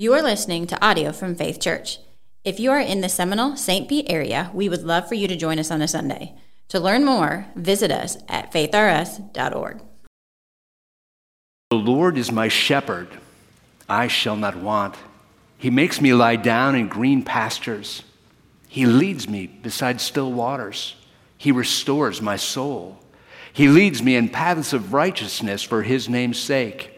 You are listening to audio from Faith Church. If you are in the Seminole St. Pete area, we would love for you to join us on a Sunday. To learn more, visit us at faithrus.org. The Lord is my shepherd, I shall not want. He makes me lie down in green pastures. He leads me beside still waters. He restores my soul. He leads me in paths of righteousness for his name's sake.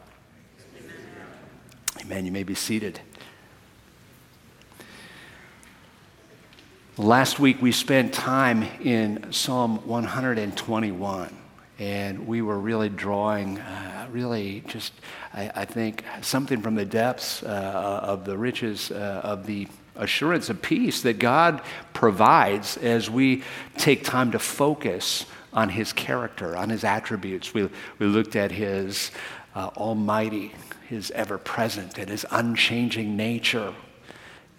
Amen. You may be seated. Last week we spent time in Psalm 121, and we were really drawing, uh, really just, I, I, think, something from the depths uh, of the riches uh, of the assurance of peace that God provides as we take time to focus on His character, on His attributes. We, we looked at His uh, almighty his ever present and his unchanging nature.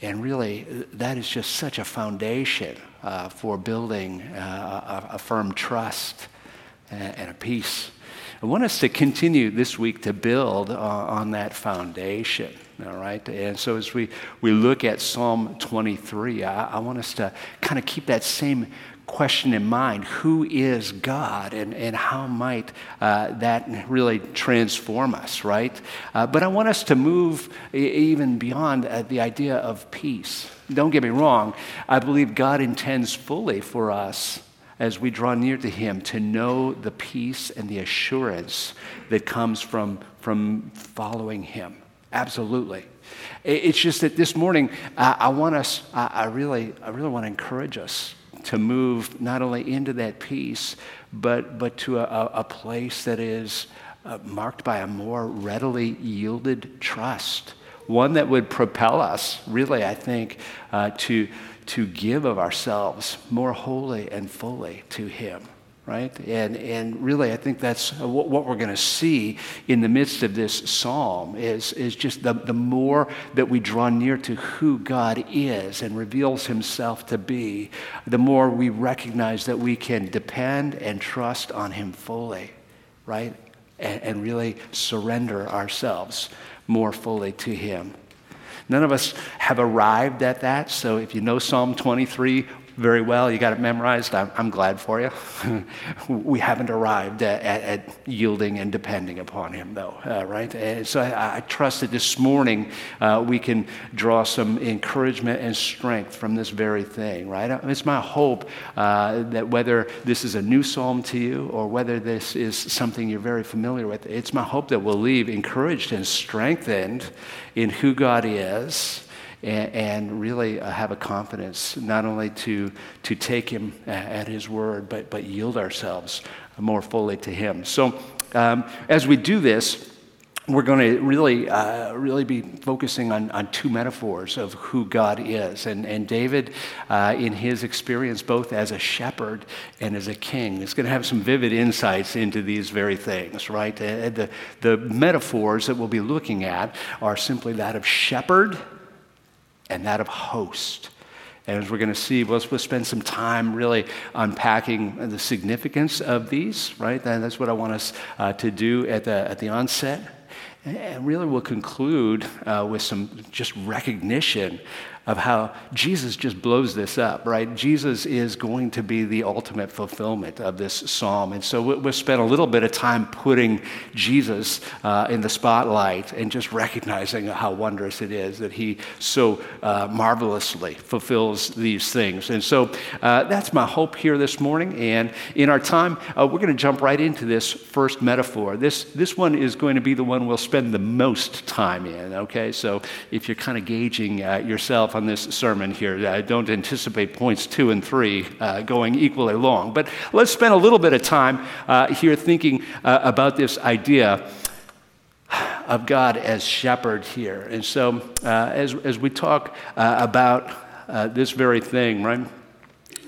And really, that is just such a foundation uh, for building uh, a, a, firm trust and, and, a peace. I want us to continue this week to build uh, on that foundation. All right. And so as we, we look at Psalm 23, I, I want us to kind of keep that same question in mind who is God and, and how might uh, that really transform us, right? Uh, but I want us to move even beyond uh, the idea of peace. Don't get me wrong, I believe God intends fully for us as we draw near to Him to know the peace and the assurance that comes from, from following Him. Absolutely. It's just that this morning, I want us, I really, I really want to encourage us to move not only into that peace, but, but to a, a place that is uh, marked by a more readily yielded trust. One that would propel us, really, I think, uh, to, to give of ourselves more wholly and fully to Him right? And, and really, I think that's uh, what, what we're going to see in the midst of this psalm is, is just the, the more that we draw near to who God is and reveals himself to be, the more we recognize that we can depend and trust on him fully, right? And, and really surrender ourselves more fully to him. None of us have arrived at that. So if you know Psalm 23, very well. You got it memorized. I'm, I'm glad for you. we haven't arrived at, at, at, yielding and depending upon Him, though, uh, right? And so I, I, trust that this morning uh, we can draw some encouragement and strength from this very thing, right? It's my hope uh, that whether this is a new psalm to you or whether this is something you're very familiar with, it's my hope that we'll leave encouraged and strengthened in who God is and, and really uh, have a confidence not only to, to take him at his word, but, but yield ourselves more fully to him. So um, as we do this, we're going to really, uh, really be focusing on, on two metaphors of who God is. And, and David, uh, in his experience both as a shepherd and as a king, is going to have some vivid insights into these very things, right? Uh, the, the metaphors that we'll be looking at are simply that of shepherd and that of host. And as we're going to see, we'll, we'll spend some time really unpacking the significance of these, right? That's what I want us uh, to do at the, at the onset. And really, we'll conclude uh, with some just recognition of how Jesus just blows this up, right? Jesus is going to be the ultimate fulfillment of this psalm. And so we'll spend a little bit of time putting Jesus uh, in the spotlight and just recognizing how wondrous it is that he so uh, marvelously fulfills these things. And so uh, that's my hope here this morning. And in our time, uh, we're going to jump right into this first metaphor. This, this one is going to be the one we'll spend the most time in, okay? So if you're kind of gauging uh, on this sermon here. I don't anticipate points two and three uh, going equally long. But let's spend a little bit of time uh, here thinking uh, about this idea of God as shepherd here. And so, uh, as, as we talk uh, about uh, this very thing, right,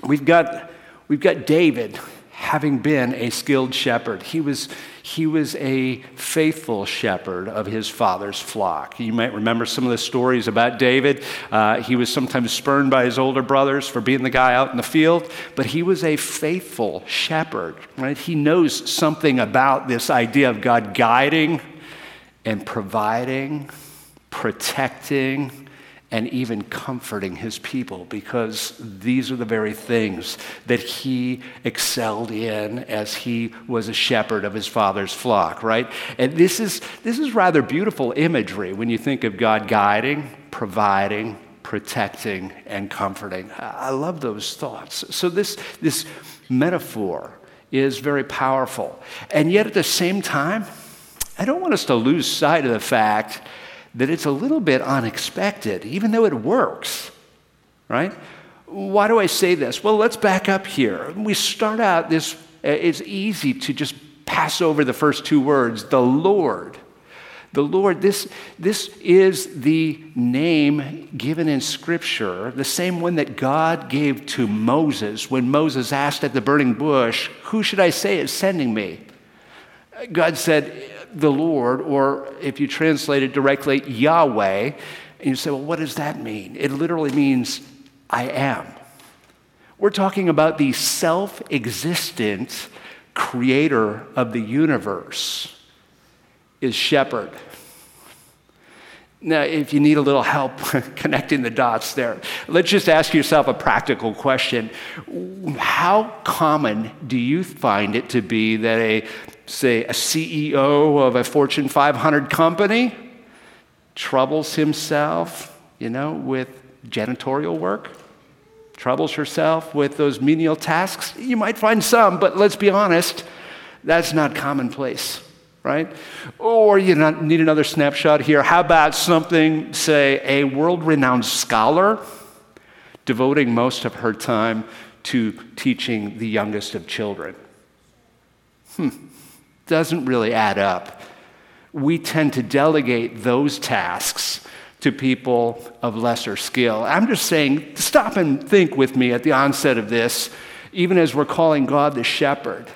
we've got, we've got David having been a skilled shepherd. He was, he was a faithful shepherd of his father's flock. You might remember some of the stories about David. Uh, he was sometimes spurned by his older brothers for being the guy out in the field, but he was a faithful shepherd, right? He knows something about this idea of God guiding and providing, protecting, and even comforting his people because these are the very things that he excelled in as he was a shepherd of his father's flock, right? And this is, this is rather beautiful imagery when you think of God guiding, providing, protecting, and comforting. I love those thoughts. So, this, this metaphor is very powerful. And yet, at the same time, I don't want us to lose sight of the fact that it's a little bit unexpected, even though it works, right? Why do I say this? Well, let's back up here. We start out this, uh, it's easy to just pass over the first two words the Lord. The Lord, this, this is the name given in Scripture, the same one that God gave to Moses when Moses asked at the burning bush, Who should I say is sending me? God said, the Lord, or if you translate it directly, Yahweh, and you say, well, what does that mean? It literally means, I am. We're talking about the self existent creator of the universe, is shepherd. Now, if you need a little help connecting the dots there, let's just ask yourself a practical question. How common do you find it to be that a say, a CEO of a Fortune 500 company troubles himself, you know, with janitorial work, troubles herself with those menial tasks. You might find some, but let's be honest, that's not commonplace, right? Or you need another snapshot here. How about something, say, a world renowned scholar devoting most of her time to teaching the youngest of children? Hmm doesn't really add up. We tend to delegate those tasks to people of lesser skill. I'm just saying, stop and think with me at the onset of this, even as we're calling God the shepherd.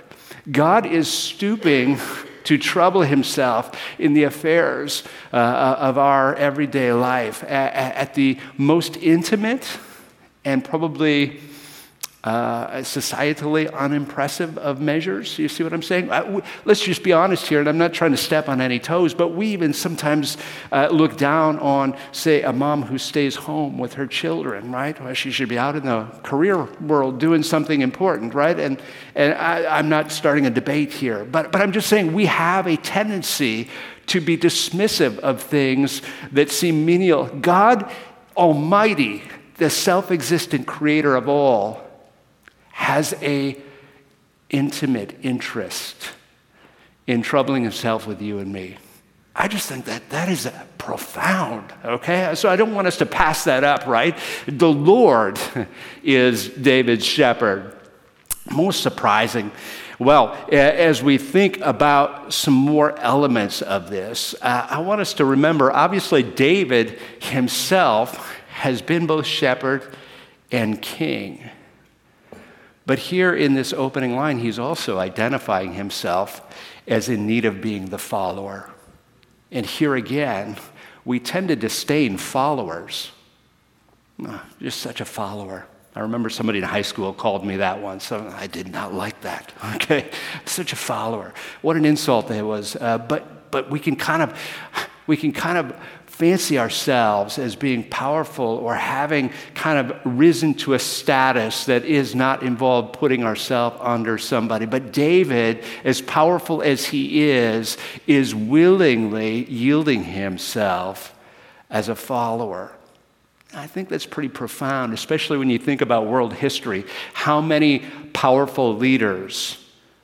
God is stooping to trouble himself in the affairs uh, of our everyday life at, at the most intimate and probably uh, societally unimpressive of measures. You see what I'm saying? Uh, let's just be honest here, and I'm not trying to step on any toes, but we even sometimes uh, look down on, say, a mom who stays home with her children, right? Well, she should be out in the career world doing something important, right? And, and I, I'm not starting a debate here, but, but I'm just saying we have a tendency to be dismissive of things that seem menial. God Almighty, the self existent creator of all, has a intimate interest in troubling himself with you and me. I just think that that is profound, okay? So I don't want us to pass that up, right? The Lord is David's shepherd. Most surprising. Well, as we think about some more elements of this, uh, I want us to remember obviously, David himself has been both shepherd and king. But here in this opening line, he's also identifying himself as in need of being the follower. And here again, we tend to disdain followers. Oh, just such a follower. I remember somebody in high school called me that once. I did not like that. Okay, such a follower. What an insult that was. Uh, but but we can kind of we can kind of fancy ourselves as being powerful or having kind of risen to a status that is not involved putting ourselves under somebody. But David, as powerful as he is, is willingly yielding himself as a follower. I think that's pretty profound, especially when you think about world history. How many powerful leaders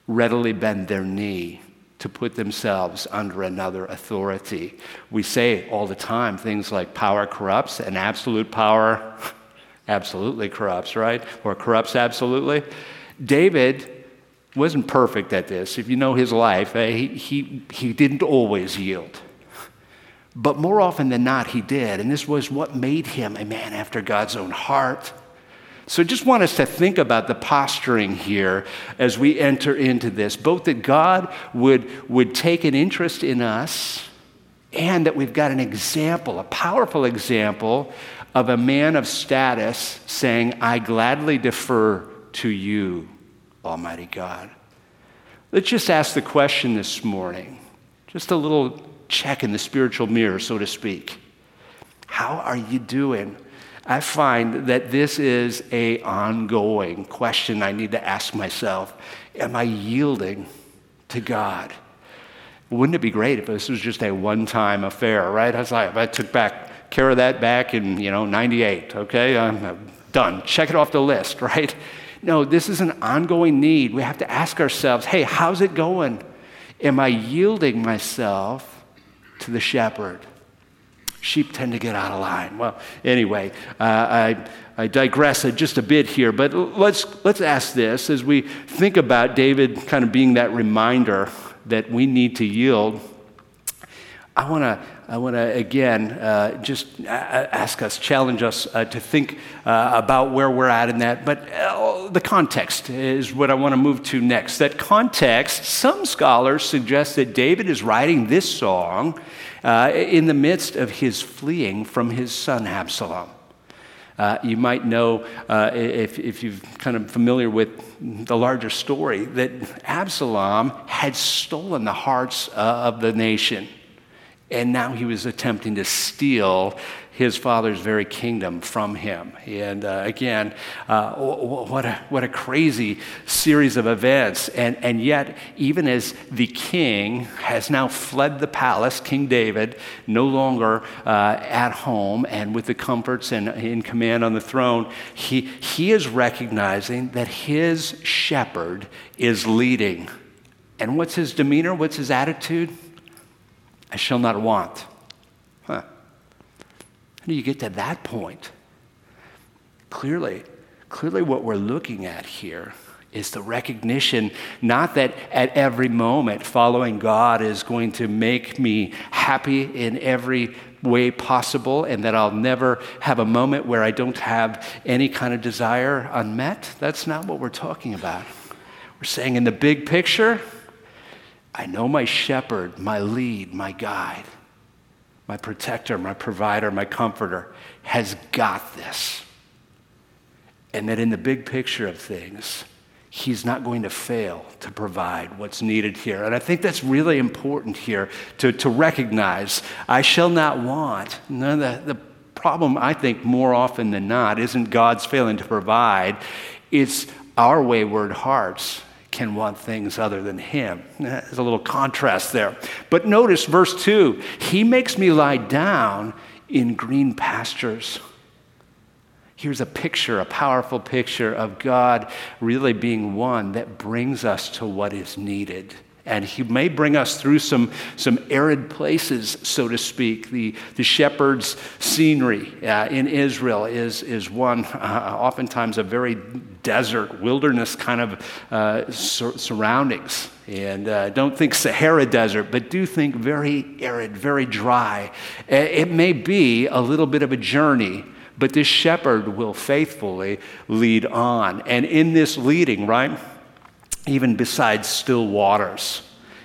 readily bend their knee to put themselves under another authority. We say all the time things like power corrupts and absolute power absolutely corrupts, right? Or corrupts absolutely. David wasn't perfect at this. If you know his life, eh, he, he, he didn't always yield. But more often than not, he did. And this was what made him a man after God's own heart. So just want us to think about the posturing here as we enter into this, both that God would, would take an interest in us and that we've got an example, a powerful example of a man of status saying, I gladly defer to you, Almighty God. Let's just ask the question this morning, just a little check in the spiritual mirror, so to speak. How are you doing? I find that this is a ongoing question I need to ask myself. Am I yielding to God? Wouldn't it be great if this was just a one-time affair, right? I was like, I took back care of that back in, you know, 98, okay? I'm done. Check it off the list, right? No, this is an ongoing need. We have to ask ourselves, hey, how's it going? Am I yielding myself to the shepherd? Sheep tend to get out of line. Well, anyway, uh, I, I digress just a bit here, but let's, let's ask this as we think about David kind of being that reminder that we need to yield. I want to I want to again uh, just ask us, challenge us uh, to think uh, about where we're at in that. But uh, the context is what I want to move to next. That context, some scholars suggest that David is writing this song uh, in the midst of his fleeing from his son Absalom. Uh, you might know, uh, if, if you're kind of familiar with the larger story, that Absalom had stolen the hearts of the nation. And now he was attempting to steal his father's very kingdom from him. And uh, again, uh, what, a, what a crazy series of events. And, and yet, even as the king has now fled the palace, King David, no longer uh, at home and with the comforts and in command on the throne, he, he is recognizing that his shepherd is leading. And what's his demeanor? What's his attitude? I shall not want. You get to that point? Clearly, clearly what we're looking at here is the recognition not that at every moment following God is going to make me happy in every way possible and that I'll never have a moment where I don't have any kind of desire unmet. That's not what we're talking about. We're saying in the big picture, I know my shepherd, my lead, my guide my protector, my provider, my comforter, has got this. And that in the big picture of things, he's not going to fail to provide what's needed here. And I think that's really important here to, to recognize I shall not want. No, the, the problem, I think, more often than not, isn't God's failing to provide, it's our wayward hearts can want things other than him. There's a little contrast there. But notice verse 2 He makes me lie down in green pastures. Here's a picture, a powerful picture of God really being one that brings us to what is needed. And he may bring us through some, some arid places, so to speak. The, the shepherd's scenery uh, in Israel is, is one, uh, oftentimes, a very desert, wilderness kind of uh, sur- surroundings. And uh, don't think Sahara Desert, but do think very arid, very dry. It may be a little bit of a journey, but this shepherd will faithfully lead on. And in this leading, right? Even beside still waters.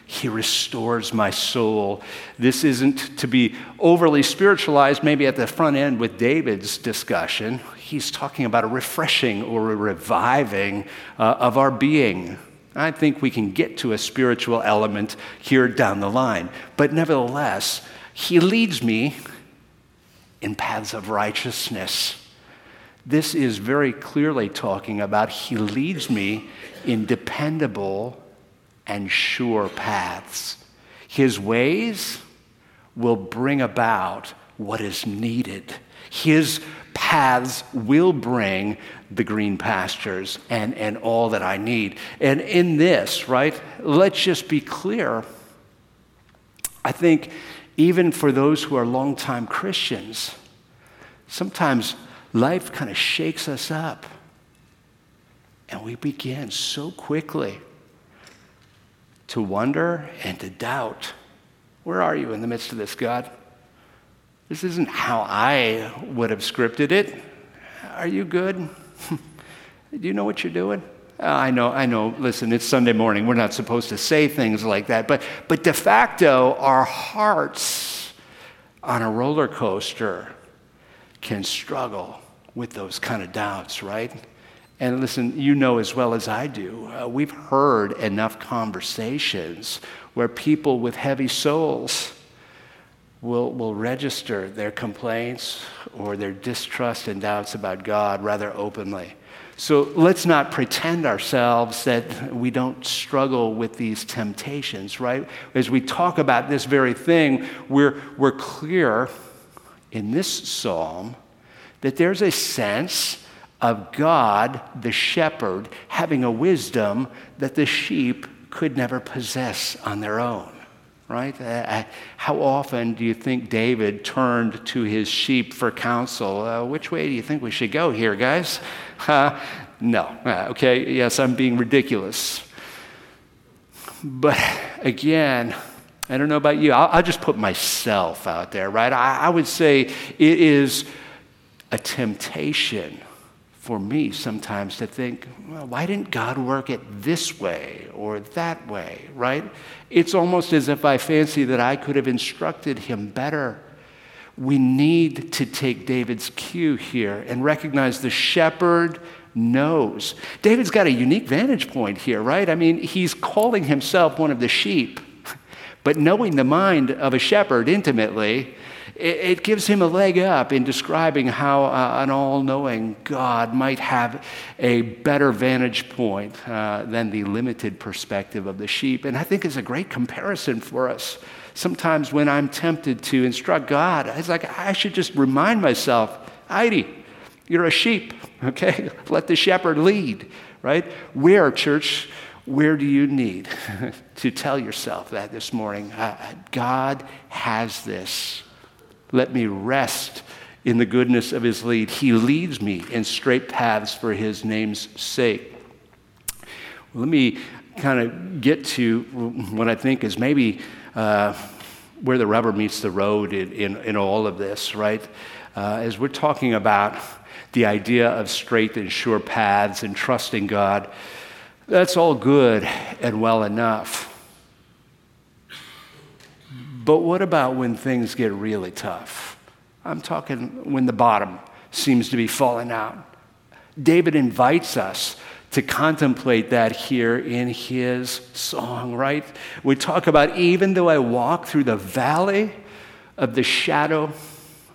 He restores my soul. This isn't to be overly spiritualized, maybe at the front end with David's discussion. He's talking about a refreshing or a reviving uh, of our being. I think we can get to a spiritual element here down the line. But nevertheless, he leads me in paths of righteousness. This is very clearly talking about He leads me in dependable and sure paths. His ways will bring about what is needed. His paths will bring the green pastures and, and all that I need. And in this, right, let's just be clear. I think even for those who are longtime Christians, sometimes life kind of shakes us up. And we begin so quickly to wonder and to doubt. Where are you in the midst of this, God? This isn't how I would have scripted it. Are you good? Do you know what you're doing? Uh, I know, I know. Listen, it's Sunday morning. We're not supposed to say things like that. But, but de facto, our hearts on a roller coaster can struggle with those kind of doubts, right? And listen, you know as well as I do, uh, we've heard enough conversations where people with heavy souls will, will register their complaints or their distrust and doubts about God rather openly. So let's not pretend ourselves that we don't struggle with these temptations, right? As we talk about this very thing, we're, we're clear in this psalm that there's a sense of God, the shepherd, having a wisdom that the sheep could never possess on their own right? Uh, uh, how often do you think David turned to his sheep for counsel? Uh, which way do you think we should go here, guys? Uh, no. Okay, yes, I'm being ridiculous. But again, I don't know about you. I'll, I'll just put myself out there, right? I, I would say it is a temptation for me sometimes to think, well, why didn't God work it this way or that way, right? It's almost as if I fancy that I could have instructed him better. We need to take David's cue here and recognize the shepherd knows. David's got a unique vantage point here, right? I mean, he's calling himself one of the sheep, but knowing the mind of a shepherd intimately it, gives him a leg up in describing how uh, an all knowing God might have a better vantage point uh, than the limited perspective of the sheep. And I think it's a great comparison for us. Sometimes when I'm tempted to instruct God, it's like I should just remind myself, Eide, you're a sheep, okay? Let the shepherd lead, right? Where, church, where do you need to tell yourself that this morning? Uh, God has this. Let me rest in the goodness of his lead. He leads me in straight paths for his name's sake. Let me kind of get to what I think is maybe uh, where the rubber meets the road in, in, in all of this, right? Uh, as we're talking about the idea of straight and sure paths and trusting God, that's all good and well enough. But what about when things get really tough? I'm talking when the bottom seems to be falling out. David invites us to contemplate that here in his song, right? We talk about even though I walk through the valley of the shadow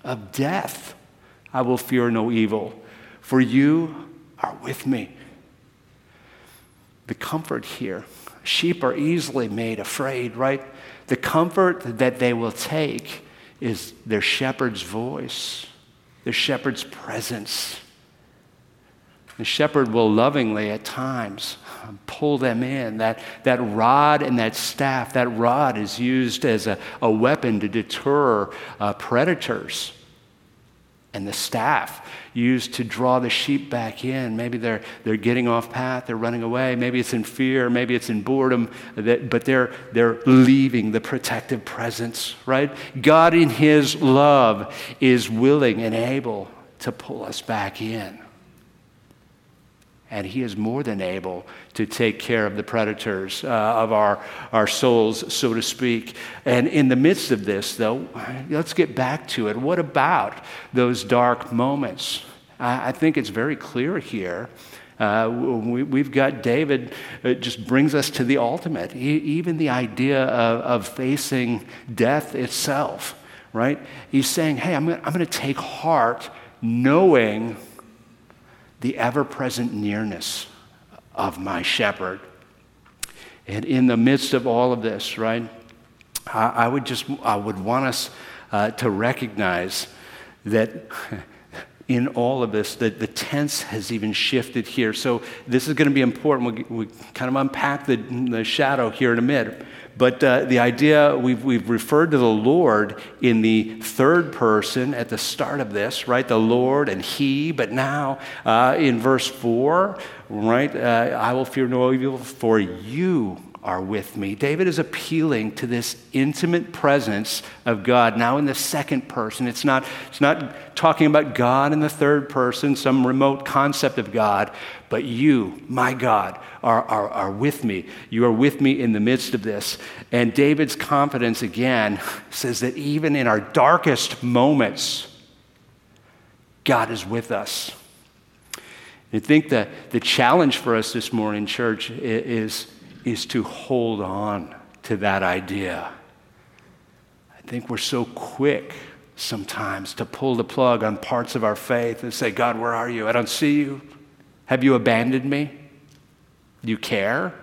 of death, I will fear no evil, for you are with me. The comfort here. Sheep are easily made afraid, right? The comfort that they will take is their shepherd's voice, their shepherd's presence. The shepherd will lovingly at times pull them in. That, that rod and that staff, that rod is used as a, a weapon to deter uh, predators and the staff used to draw the sheep back in. Maybe they're, they're getting off path, they're running away. Maybe it's in fear, maybe it's in boredom, but they're, they're leaving the protective presence, right? God, in His love, is willing and able to pull us back in and he is more than able to take care of the predators uh, of our, our souls, so to speak. And in the midst of this, though, let's get back to it. What about those dark moments? I, I think it's very clear here. Uh, we, have got David, it just brings us to the ultimate, he, even the idea of, of facing death itself, right? He's saying, hey, I'm, I'm going to take heart knowing the ever present nearness of my shepherd. And in the midst of all of this, right, I, I would just, I would want us uh, to recognize that in all of this, that the tense has even shifted here. So this is going to be important. We, we kind of unpack the, the shadow here in a minute. But uh, the idea, we've, we've referred to the Lord in the third person at the start of this, right? The Lord and He. But now uh, in verse 4, right? Uh, I will fear no evil, for you are with me. David is appealing to this intimate presence of God now in the second person. It's not, it's not talking about God in the third person, some remote concept of God, but you, my God, are, are, are with me. You are with me in the midst of this. And David's confidence again says that even in our darkest moments, God is with us. I think that the challenge for us this morning, church, is is to hold on to that idea. I think we're so quick sometimes to pull the plug on parts of our faith and say, God, where are you? I don't see you. Have you abandoned me? Do you care?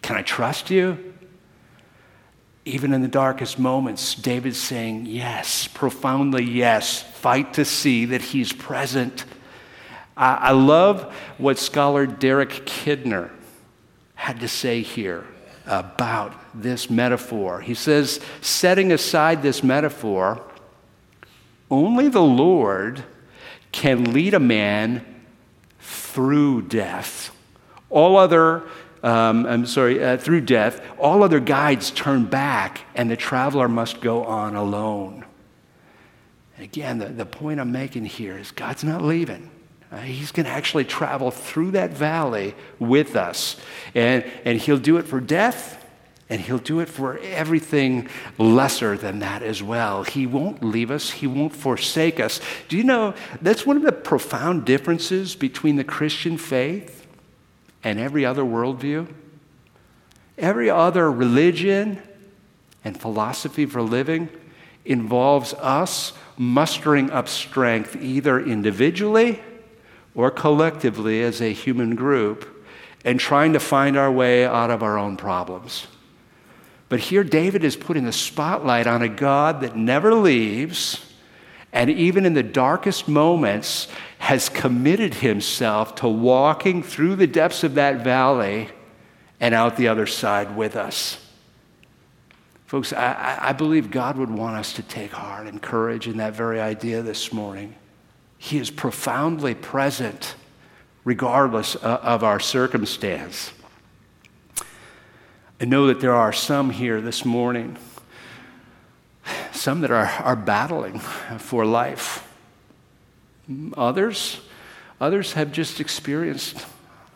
Can I trust you? Even in the darkest moments, David's saying, Yes, profoundly yes. Fight to see that he's present. I, I love what scholar Derek Kidner had to say here about this metaphor. He says, setting aside this metaphor, only the Lord can lead a man through death. All other, um, I'm sorry, uh, through death, all other guides turn back, and the traveler must go on alone. Again, the, the point I'm making here is God's not leaving. Uh, he's going to actually travel through that valley with us. And, and he'll do it for death, and he'll do it for everything lesser than that as well. He won't leave us, he won't forsake us. Do you know that's one of the profound differences between the Christian faith and every other worldview? Every other religion and philosophy for living involves us mustering up strength either individually or collectively as a human group and trying to find our way out of our own problems. But here, David is putting the spotlight on a God that never leaves and even in the darkest moments has committed himself to walking through the depths of that valley and out the other side with us. Folks, I, I believe God would want us to take heart and courage in that very idea this morning. He is profoundly present regardless uh, of our circumstance. I know that there are some here this morning, some that are, are battling for life. Others, others have just experienced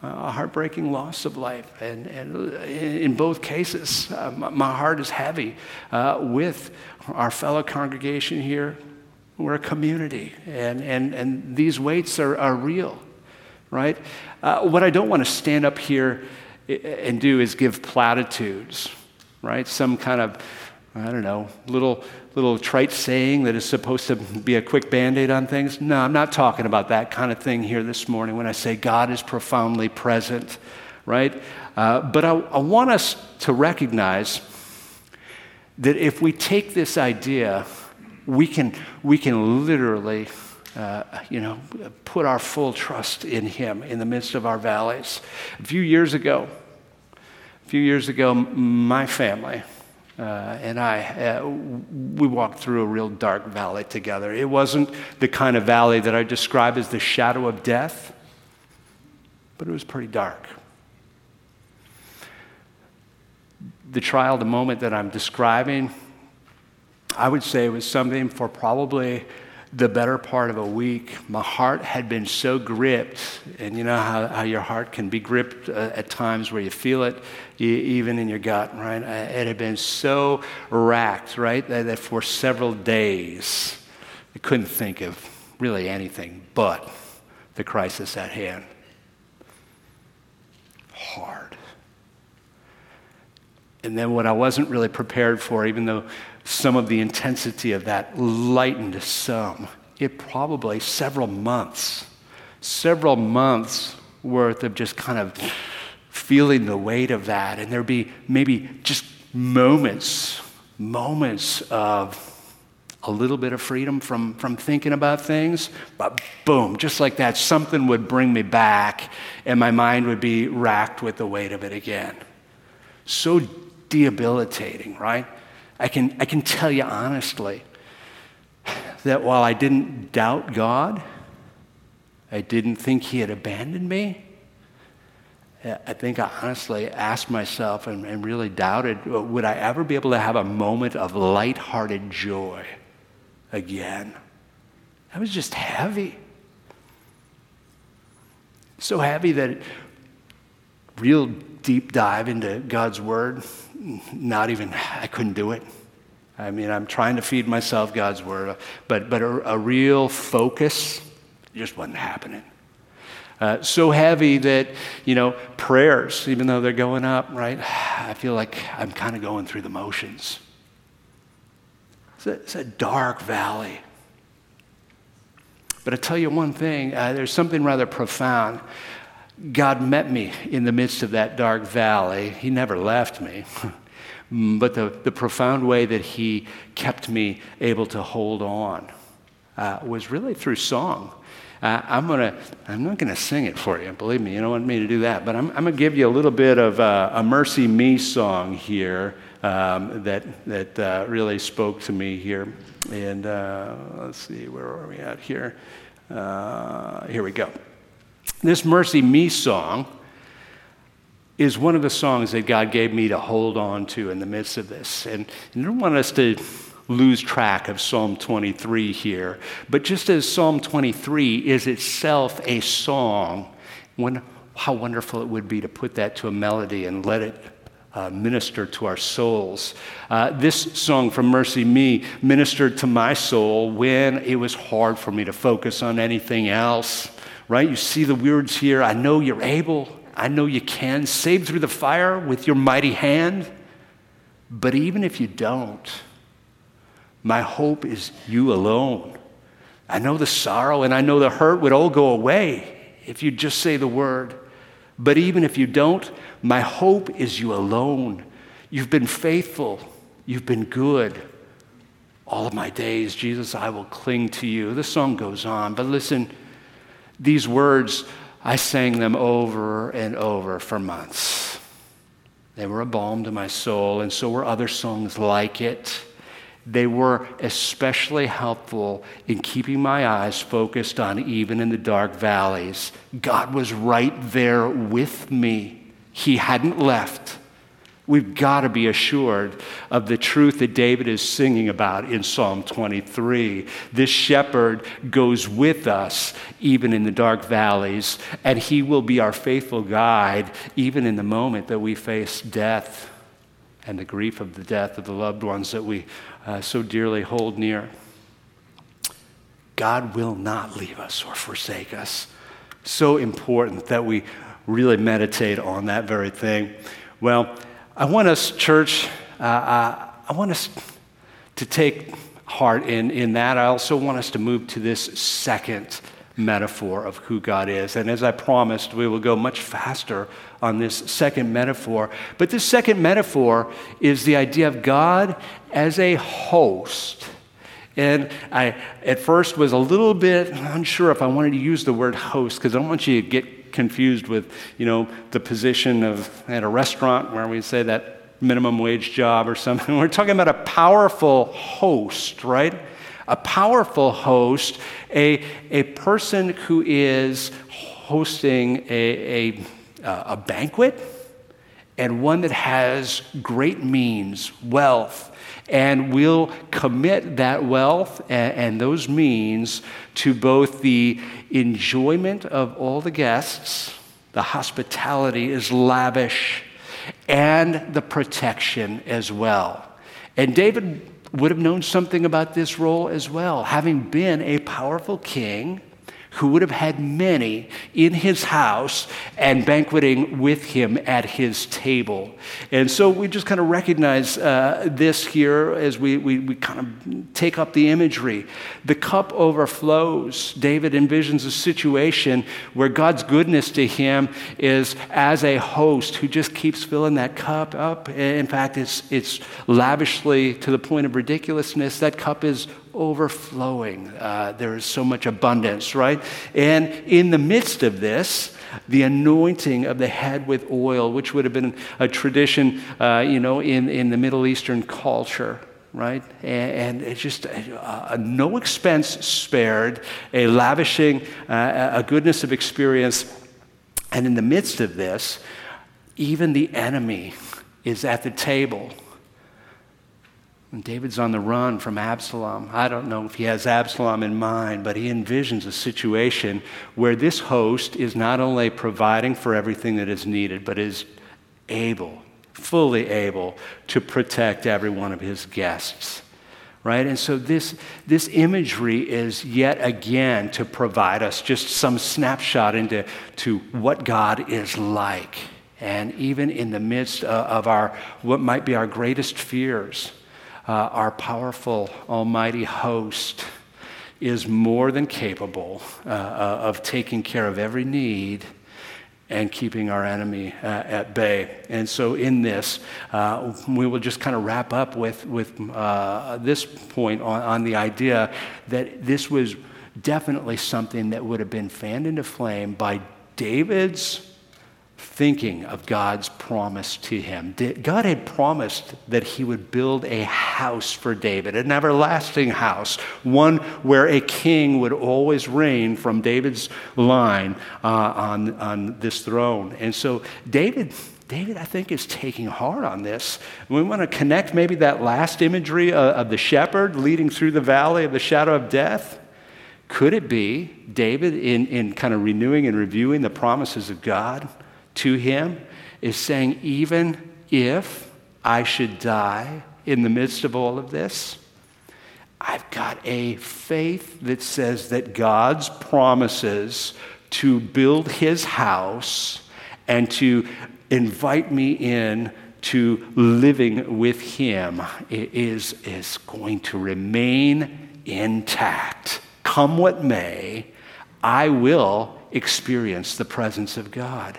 a heartbreaking loss of life. And, and in both cases, uh, my heart is heavy uh, with our fellow congregation here we're a community, and, and, and these weights are, are real, right? Uh, what I don't want to stand up here and do is give platitudes, right? Some kind of, I don't know, little, little trite saying that is supposed to be a quick band aid on things. No, I'm not talking about that kind of thing here this morning when I say God is profoundly present, right? Uh, but I, I want us to recognize that if we take this idea we can, we can literally, uh, you know, put our full trust in Him in the midst of our valleys. A few years ago, a few years ago, my family uh, and I, uh, we walked through a real dark valley together. It wasn't the kind of valley that I describe as the shadow of death, but it was pretty dark. The trial, the moment that I'm describing, I would say it was something for probably the better part of a week. My heart had been so gripped, and you know how, how your heart can be gripped uh, at times where you feel it, you, even in your gut, right? It had been so racked, right, that, that for several days I couldn't think of really anything but the crisis at hand. Hard. And then what I wasn't really prepared for, even though some of the intensity of that lightened some. It probably several months, several months worth of just kind of feeling the weight of that. And there'd be maybe just moments, moments of a little bit of freedom from, from thinking about things, but boom, just like that, something would bring me back and my mind would be racked with the weight of it again. So debilitating, right? I can, I can tell you honestly that while I didn't doubt God, I didn't think He had abandoned me, I think I honestly asked myself and, and really doubted would I ever be able to have a moment of lighthearted joy again? That was just heavy. So heavy that real deep dive into God's Word, not even, I couldn't do it. I mean, I'm trying to feed myself God's Word, but, but a, a real focus just wasn't happening. Uh, so heavy that, you know, prayers, even though they're going up, right? I feel like I'm kind of going through the motions. It's a, it's a dark valley. But I tell you one thing uh, there's something rather profound. God met me in the midst of that dark valley. He never left me. but the, the profound way that He kept me able to hold on uh, was really through song. Uh, I'm gonna, I'm not gonna sing it for you. Believe me, you don't want me to do that. But I'm, I'm gonna give you a little bit of uh, a MercyMe song here um, that that uh, really spoke to me here. And uh, let's see, where are we at here? Uh, here we go. This MercyMe song is one of the songs that God gave me to hold on to in the midst of this. And, and I don't want us to lose track of Psalm 23 here. But just as Psalm 23 is itself a song, when, how wonderful it would be to put that to a melody and let it uh, minister to our souls. Uh, this song from MercyMe ministered to my soul when it was hard for me to focus on anything else, right? You see the words here I know you're able, I know you can save through the fire with your mighty hand. But even if you don't, my hope is you alone. I know the sorrow and I know the hurt would all go away if you just say the word. But even if you don't, my hope is you alone. You've been faithful, you've been good. All of my days, Jesus, I will cling to you. The song goes on, but listen, these words, I sang them over and over for months. They were a balm to my soul, and so were other songs like it. They were especially helpful in keeping my eyes focused on even in the dark valleys. God was right there with me, He hadn't left. We've got to be assured of the truth that David is singing about in Psalm 23. This shepherd goes with us even in the dark valleys, and he will be our faithful guide even in the moment that we face death and the grief of the death of the loved ones that we uh, so dearly hold near. God will not leave us or forsake us. So important that we really meditate on that very thing. Well, I want us, church, uh, uh, I want us to take heart in, in that. I also want us to move to this second metaphor of who God is. And as I promised, we will go much faster on this second metaphor. But this second metaphor is the idea of God as a host. And I, at first, was a little bit unsure if I wanted to use the word host because I don't want you to get confused with, you know, the position of at a restaurant where we say that minimum wage job or something. We're talking about a powerful host, right? A powerful host, a, a person who is hosting a, a a banquet and one that has great means, wealth, and will commit that wealth and, and, those means to both the enjoyment of all the guests, the hospitality is lavish, and the protection as well. And David would have known something about this role as well, having been a powerful king who would have had many in his house and banqueting with him at his table. And so we just kind of recognize uh, this here as we, we, we kind of take up the imagery. The cup overflows. David envisions a situation where God's goodness to him is as a host who just keeps filling that cup up. In fact, it's, it's lavishly to the point of ridiculousness. That cup is overflowing. Uh, there is so much abundance, right? And in the midst of this, the anointing of the head with oil, which would have been a tradition, uh, you know, in, in the Middle Eastern culture, right? And, and it's just a, a no expense spared, a lavishing, uh, a goodness of experience And in the midst of this, even the enemy is at the table. And David's on the run from Absalom. I don't know if he has Absalom in mind, but he envisions a situation where this host is not only providing for everything that is needed, but is able, fully able, to protect every one of his guests. Right? And so this, this imagery is yet again to provide us just some snapshot into to what God is like. And even in the midst of our, what might be our greatest fears, uh, our powerful, almighty host is more than capable uh, uh, of taking care of every need and keeping our enemy uh, at bay. And so, in this, uh, we will just kind of wrap up with, with uh, this point on, on the idea that this was definitely something that would have been fanned into flame by David's thinking of God's promise to him. God had promised that he would build a house for David, an everlasting house, one where a king would always reign from David's line uh, on, on this throne. And so David. David, I think, is taking heart on this. We want to connect maybe that last imagery of, uh, of the shepherd leading through the valley of the shadow of death. Could it be David, in, in kind of renewing and reviewing the promises of God, to him is saying, even if I should die in the midst of all of this, I've got a faith that says that God's promises to build his house and to invite me in to living with him is, is going to remain intact. Come what may, I will experience the presence of God.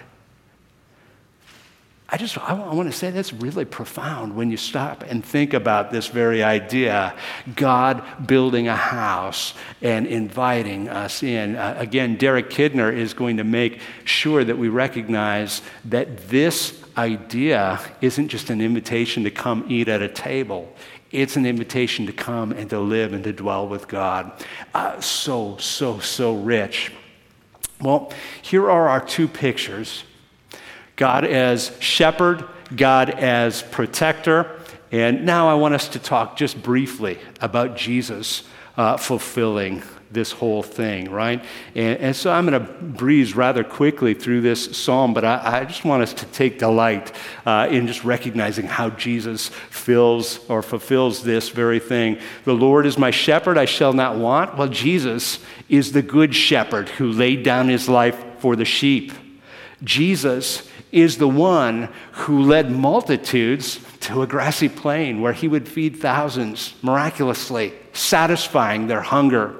I just I want to say that's really profound when you stop and think about this very idea God building a house and inviting us in. Uh, again, Derek Kidner is going to make sure that we recognize that this idea isn't just an invitation to come eat at a table. It's an invitation to come and to live and to dwell with God. Uh, so, so, so rich. Well, here are our two pictures God as shepherd, God as protector. And now I want us to talk just briefly about Jesus uh, fulfilling this whole thing, right? And, and so I'm going to breeze rather quickly through this psalm, but I, I just want us to take delight uh, in just recognizing how Jesus fills or fulfills this very thing. The Lord is my shepherd, I shall not want. Well, Jesus is the good shepherd who laid down his life for the sheep. Jesus is the one who led multitudes to a grassy plain where he would feed thousands miraculously, satisfying their hunger.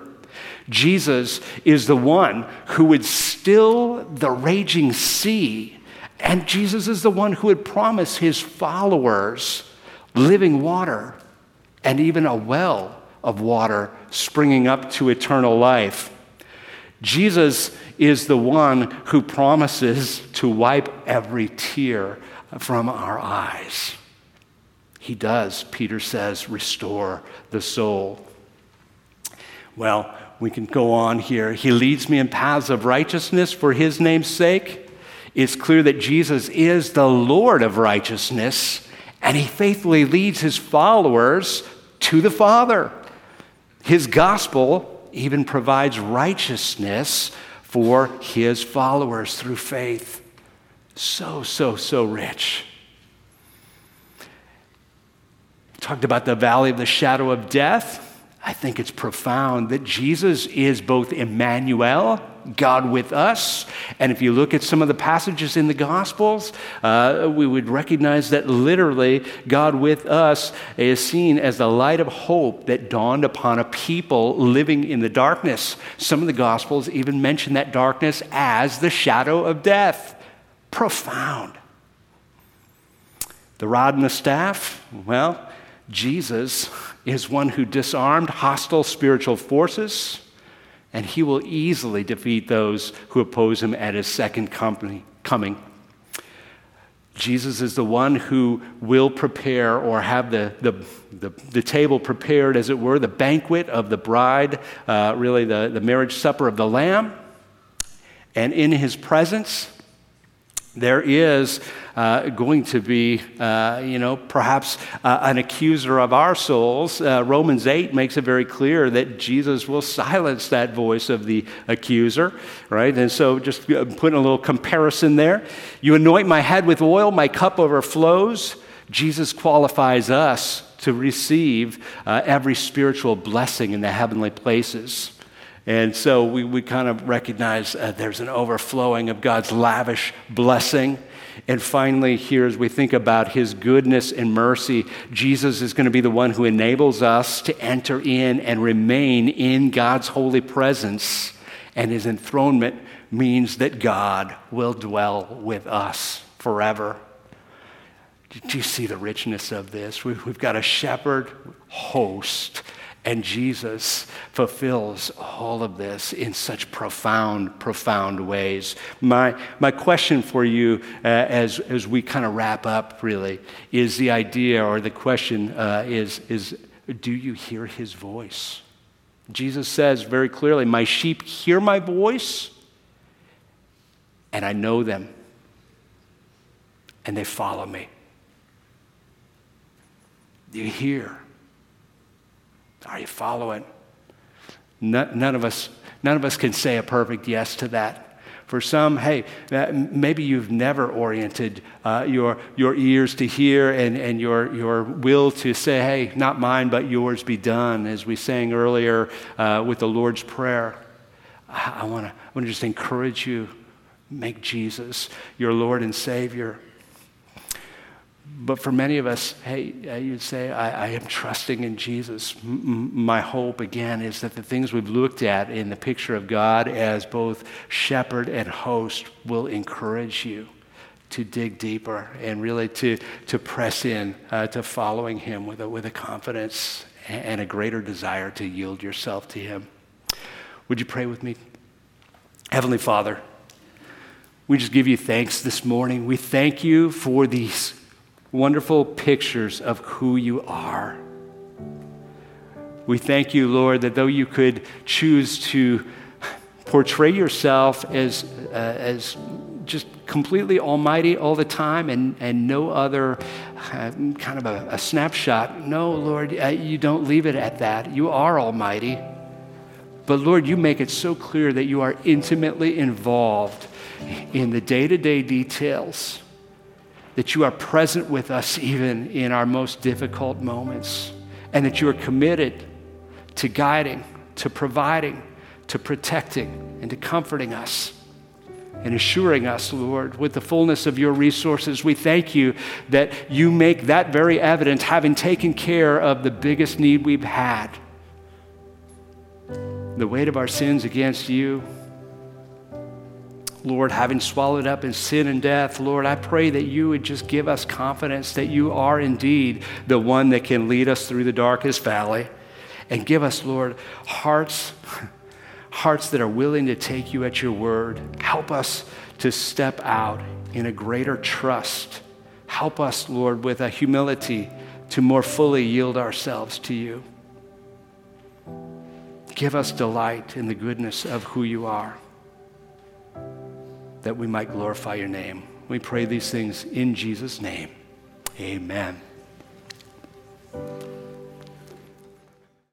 Jesus is the one who would still the raging sea. And Jesus is the one who would promise his followers living water and even a well of water springing up to eternal life. Jesus is the one who promises to wipe every tear from our eyes. He does, Peter says, restore the soul. Well, we can go on here. He leads me in paths of righteousness for his name's sake. It's clear that Jesus is the Lord of righteousness, and he faithfully leads his followers to the Father. His gospel even provides righteousness for his followers through faith. So, so, so rich. Talked about the valley of the shadow of death. I think it's profound that Jesus is both Emmanuel God with us. And if you look at some of the passages in the Gospels, uh, we would recognize that literally God with us is seen as the light of hope that dawned upon a people living in the darkness. Some of the Gospels even mention that darkness as the shadow of death. Profound. The rod and the staff, well, Jesus is one who disarmed hostile spiritual forces and he will easily defeat those who oppose him at his second company, coming. Jesus is the one who will prepare or have the, the, the, the, table prepared, as it were, the banquet of the bride, uh, really the, the marriage supper of the Lamb. And in his presence, there is uh, going to be, uh, you know, perhaps uh, an accuser of our souls. Uh, Romans 8 makes it very clear that Jesus will silence that voice of the accuser, right? And so just uh, putting a little comparison there. You anoint my head with oil, my cup overflows. Jesus qualifies us to receive uh, every spiritual blessing in the heavenly places. And so we, we kind of recognize uh, there's an overflowing of God's lavish blessing. And finally, here, as we think about his goodness and mercy, Jesus is going to be the one who enables us to enter in and remain in God's holy presence. And his enthronement means that God will dwell with us forever. Do you see the richness of this? We've got a shepherd host and Jesus fulfills all of this in such profound, profound ways. My, my question for you uh, as, as we kind of wrap up really is the idea, or the question uh, is, is do you hear his voice? Jesus says very clearly, My sheep hear my voice, and I know them, and they follow me. Do you hear? Are you following? None of us, none of us can say a perfect yes to that. For some, hey, maybe you've never oriented uh, your, your ears to hear and, and your, your will to say, hey, not mine, but yours be done, as we sang earlier uh, with the Lord's Prayer. I, I want to just encourage you make Jesus your Lord and Savior. But for many of us, hey, you'd say, I, I am trusting in Jesus. M- my hope, again, is that the things we've looked at in the picture of God as both shepherd and host will encourage you to dig deeper and really to, to press in uh, to following Him with a, with a confidence and a greater desire to yield yourself to Him. Would you pray with me? Heavenly Father, we just give you thanks this morning. We thank you for these wonderful pictures of who you are. We thank you, Lord, that though you could choose to portray yourself as, uh, as just completely almighty all the time and, and no other uh, kind of a, a, snapshot, no, Lord, uh, you don't leave it at that. You are almighty. But Lord, you make it so clear that you are intimately involved in the day to day details that you are present with us even in our most difficult moments, and that you are committed to guiding, to providing, to protecting, and to comforting us. And assuring us, Lord, with the fullness of your resources, we thank you that you make that very evident, having taken care of the biggest need we've had the weight of our sins against you Lord, having swallowed up in sin and death, Lord, I pray that you would just give us confidence that you are indeed the one that can lead us through the darkest valley. And give us, Lord, hearts, hearts that are willing to take you at your word. Help us to step out in a greater trust. Help us, Lord, with a humility to more fully yield ourselves to you. Give us delight in the goodness of who you are that we might glorify your name. We pray these things in Jesus' name. Amen.